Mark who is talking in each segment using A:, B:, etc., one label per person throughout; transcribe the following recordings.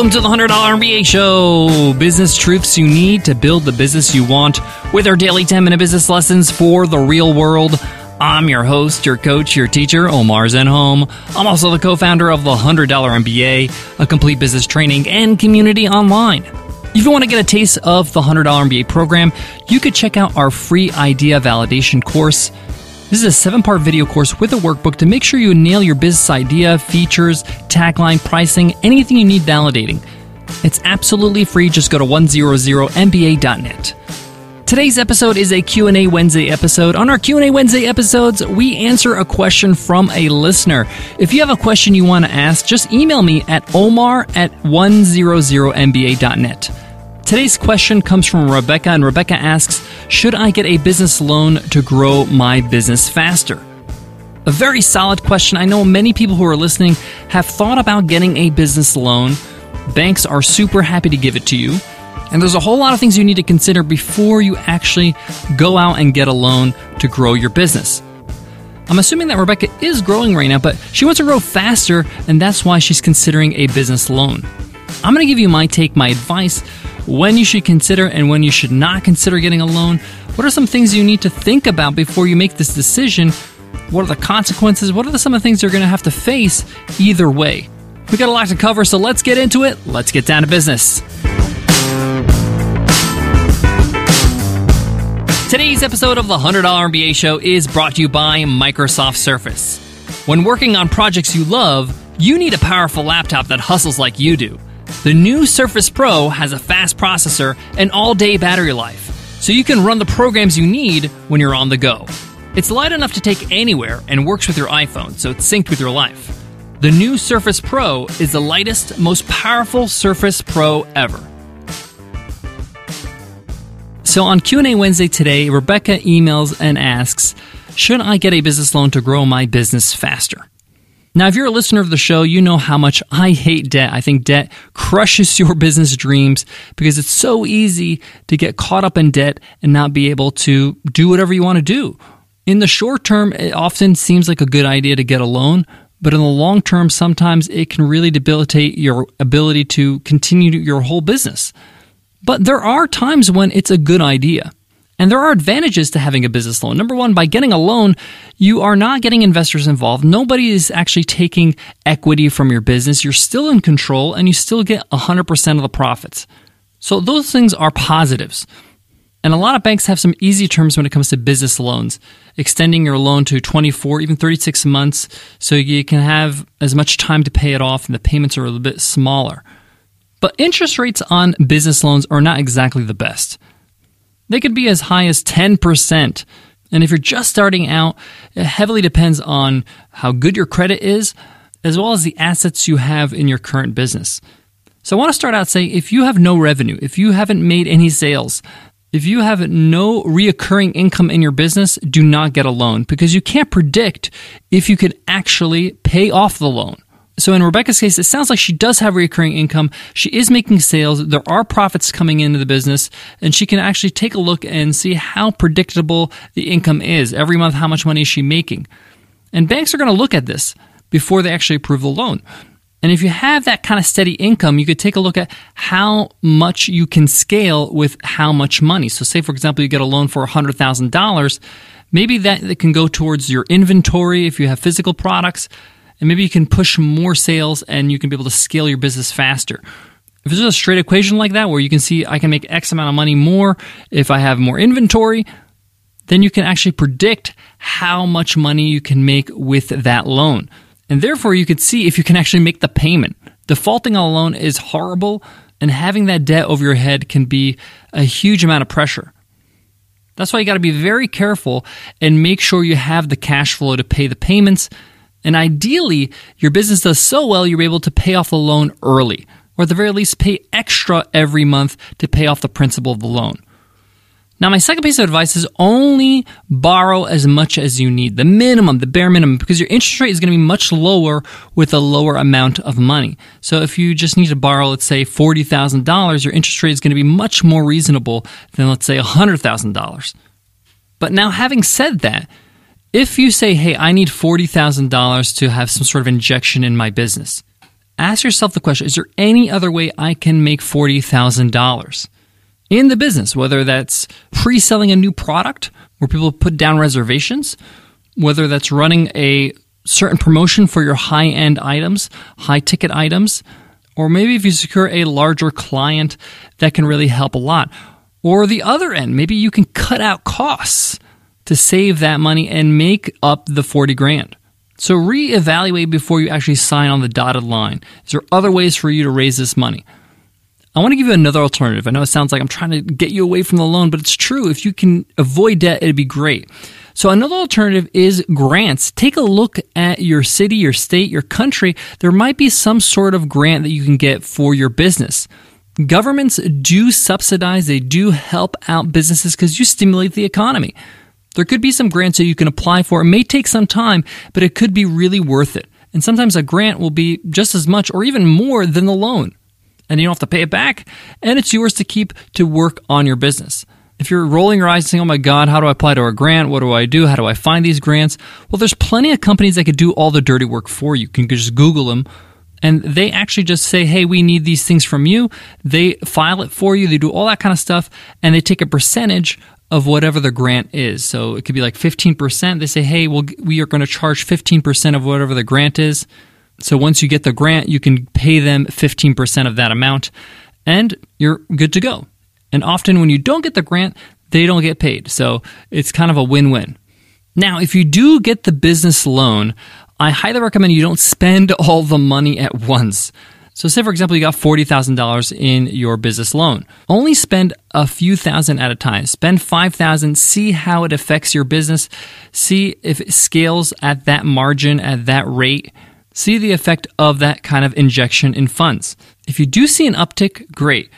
A: Welcome to the $100 MBA Show. Business truths you need to build the business you want with our daily 10 minute business lessons for the real world. I'm your host, your coach, your teacher, Omar Zenhom. I'm also the co founder of the $100 MBA, a complete business training and community online. If you want to get a taste of the $100 MBA program, you could check out our free idea validation course. This is a seven part video course with a workbook to make sure you nail your business idea, features, tagline, pricing, anything you need validating. It's absolutely free. Just go to 100mba.net. Today's episode is a Q&A Wednesday episode. On our Q&A Wednesday episodes, we answer a question from a listener. If you have a question you want to ask, just email me at omar at 100mba.net. Today's question comes from Rebecca, and Rebecca asks Should I get a business loan to grow my business faster? A very solid question. I know many people who are listening have thought about getting a business loan. Banks are super happy to give it to you. And there's a whole lot of things you need to consider before you actually go out and get a loan to grow your business. I'm assuming that Rebecca is growing right now, but she wants to grow faster, and that's why she's considering a business loan. I'm going to give you my take, my advice when you should consider and when you should not consider getting a loan. What are some things you need to think about before you make this decision? What are the consequences? What are some of the things you're going to have to face either way? We got a lot to cover, so let's get into it. Let's get down to business. Today's episode of the $100 MBA Show is brought to you by Microsoft Surface. When working on projects you love, you need a powerful laptop that hustles like you do. The new Surface Pro has a fast processor and all day battery life, so you can run the programs you need when you're on the go. It's light enough to take anywhere and works with your iPhone, so it's synced with your life. The new Surface Pro is the lightest, most powerful Surface Pro ever. So on Q&A Wednesday today, Rebecca emails and asks, "Should I get a business loan to grow my business faster?" Now, if you're a listener of the show, you know how much I hate debt. I think debt crushes your business dreams because it's so easy to get caught up in debt and not be able to do whatever you want to do. In the short term, it often seems like a good idea to get a loan, but in the long term, sometimes it can really debilitate your ability to continue your whole business. But there are times when it's a good idea. And there are advantages to having a business loan. Number one, by getting a loan, you are not getting investors involved. Nobody is actually taking equity from your business. You're still in control and you still get 100% of the profits. So those things are positives. And a lot of banks have some easy terms when it comes to business loans, extending your loan to 24, even 36 months, so you can have as much time to pay it off and the payments are a little bit smaller. But interest rates on business loans are not exactly the best. They could be as high as 10%. And if you're just starting out, it heavily depends on how good your credit is, as well as the assets you have in your current business. So I want to start out saying if you have no revenue, if you haven't made any sales, if you have no reoccurring income in your business, do not get a loan because you can't predict if you could actually pay off the loan. So in Rebecca's case, it sounds like she does have recurring income. She is making sales. There are profits coming into the business, and she can actually take a look and see how predictable the income is every month. How much money is she making? And banks are going to look at this before they actually approve the loan. And if you have that kind of steady income, you could take a look at how much you can scale with how much money. So, say for example, you get a loan for $100,000. Maybe that, that can go towards your inventory if you have physical products and maybe you can push more sales and you can be able to scale your business faster. If there's a straight equation like that where you can see I can make X amount of money more if I have more inventory, then you can actually predict how much money you can make with that loan. And therefore, you could see if you can actually make the payment. Defaulting on a loan is horrible, and having that debt over your head can be a huge amount of pressure. That's why you got to be very careful and make sure you have the cash flow to pay the payments and ideally, your business does so well you're able to pay off the loan early, or at the very least, pay extra every month to pay off the principal of the loan. Now, my second piece of advice is only borrow as much as you need, the minimum, the bare minimum, because your interest rate is going to be much lower with a lower amount of money. So if you just need to borrow, let's say $40,000, your interest rate is going to be much more reasonable than, let's say, $100,000. But now, having said that, if you say, hey, I need $40,000 to have some sort of injection in my business, ask yourself the question is there any other way I can make $40,000 in the business? Whether that's pre selling a new product where people put down reservations, whether that's running a certain promotion for your high end items, high ticket items, or maybe if you secure a larger client, that can really help a lot. Or the other end, maybe you can cut out costs to save that money and make up the 40 grand. So reevaluate before you actually sign on the dotted line. Is there other ways for you to raise this money? I want to give you another alternative. I know it sounds like I'm trying to get you away from the loan, but it's true. If you can avoid debt, it'd be great. So another alternative is grants. Take a look at your city, your state, your country. There might be some sort of grant that you can get for your business. Governments do subsidize, they do help out businesses because you stimulate the economy. There could be some grants that you can apply for. It may take some time, but it could be really worth it. And sometimes a grant will be just as much or even more than the loan. And you don't have to pay it back, and it's yours to keep to work on your business. If you're rolling your eyes and saying, oh my God, how do I apply to a grant? What do I do? How do I find these grants? Well, there's plenty of companies that could do all the dirty work for you. You can just Google them and they actually just say, hey, we need these things from you. They file it for you. They do all that kind of stuff and they take a percentage of whatever the grant is. So it could be like 15%. They say, hey, well, we are going to charge 15% of whatever the grant is. So once you get the grant, you can pay them 15% of that amount and you're good to go. And often when you don't get the grant, they don't get paid. So it's kind of a win win. Now, if you do get the business loan, I highly recommend you don't spend all the money at once. So, say for example, you got $40,000 in your business loan. Only spend a few thousand at a time. Spend 5,000, see how it affects your business, see if it scales at that margin, at that rate. See the effect of that kind of injection in funds. If you do see an uptick, great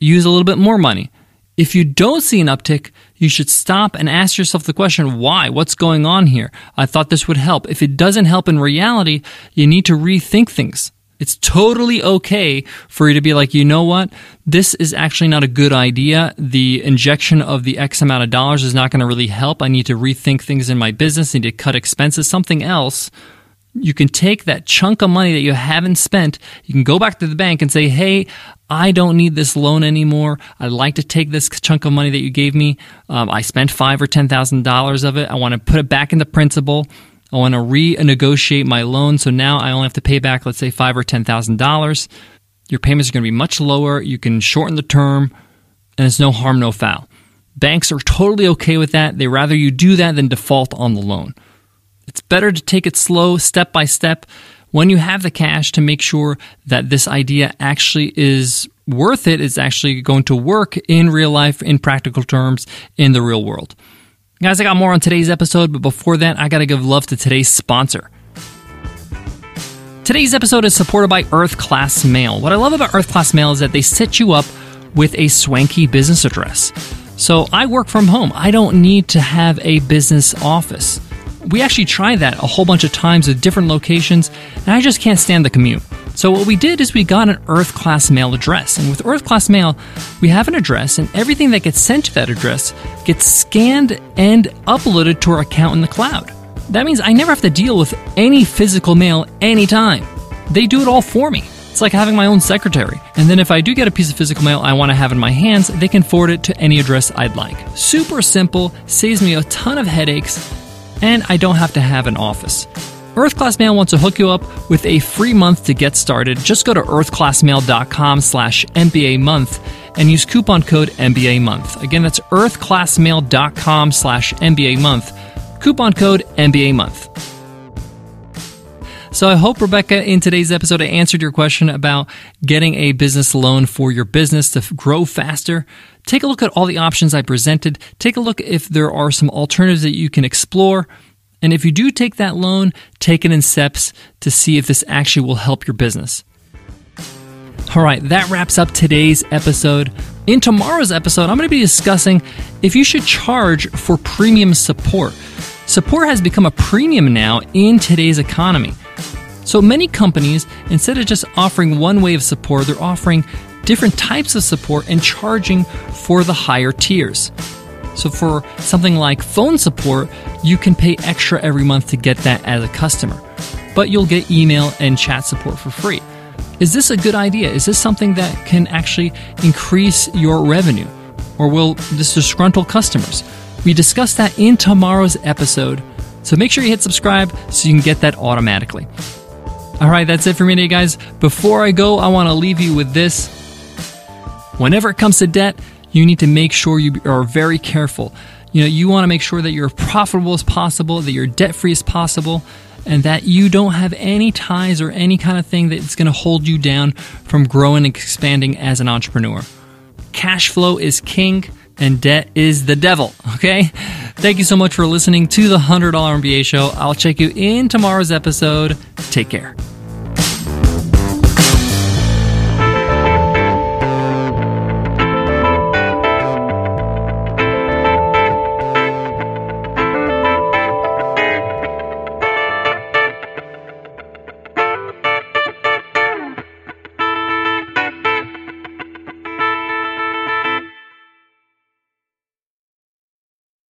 A: use a little bit more money. If you don't see an uptick, you should stop and ask yourself the question, why? What's going on here? I thought this would help. If it doesn't help in reality, you need to rethink things. It's totally okay for you to be like, you know what? This is actually not a good idea. The injection of the X amount of dollars is not going to really help. I need to rethink things in my business. I need to cut expenses, something else you can take that chunk of money that you haven't spent, you can go back to the bank and say, hey, I don't need this loan anymore. I'd like to take this chunk of money that you gave me. Um, I spent five or ten thousand dollars of it. I want to put it back in the principal. I want to renegotiate my loan. So now I only have to pay back, let's say, five or ten thousand dollars. Your payments are going to be much lower. You can shorten the term, and it's no harm, no foul. Banks are totally okay with that. They rather you do that than default on the loan. It's better to take it slow, step by step, when you have the cash to make sure that this idea actually is worth it. it, is actually going to work in real life, in practical terms, in the real world. Guys, I got more on today's episode, but before that, I got to give love to today's sponsor. Today's episode is supported by Earth Class Mail. What I love about Earth Class Mail is that they set you up with a swanky business address. So I work from home. I don't need to have a business office we actually tried that a whole bunch of times at different locations, and I just can't stand the commute. So what we did is we got an Earth Class Mail address, and with Earth Class Mail, we have an address, and everything that gets sent to that address gets scanned and uploaded to our account in the cloud. That means I never have to deal with any physical mail anytime. They do it all for me. It's like having my own secretary. And then if I do get a piece of physical mail I want to have in my hands, they can forward it to any address I'd like. Super simple, saves me a ton of headaches, and I don't have to have an office. Earth Class Mail wants to hook you up with a free month to get started. Just go to earthclassmail.com slash MBA month and use coupon code MBA month. Again, that's earthclassmail.com slash MBA month. Coupon code MBA month. So I hope, Rebecca, in today's episode, I answered your question about getting a business loan for your business to grow faster. Take a look at all the options I presented. Take a look if there are some alternatives that you can explore. And if you do take that loan, take it in steps to see if this actually will help your business. All right, that wraps up today's episode. In tomorrow's episode, I'm going to be discussing if you should charge for premium support. Support has become a premium now in today's economy. So many companies, instead of just offering one way of support, they're offering different types of support and charging for the higher tiers. So for something like phone support, you can pay extra every month to get that as a customer, but you'll get email and chat support for free. Is this a good idea? Is this something that can actually increase your revenue? Or will this disgruntle customers? We discuss that in tomorrow's episode. So make sure you hit subscribe so you can get that automatically. All right, that's it for me today, guys. Before I go, I want to leave you with this. Whenever it comes to debt, you need to make sure you are very careful. You know, you want to make sure that you're profitable as possible, that you're debt free as possible, and that you don't have any ties or any kind of thing that's going to hold you down from growing and expanding as an entrepreneur. Cash flow is king and debt is the devil, okay? Thank you so much for listening to the $100 MBA show. I'll check you in tomorrow's episode. Take care.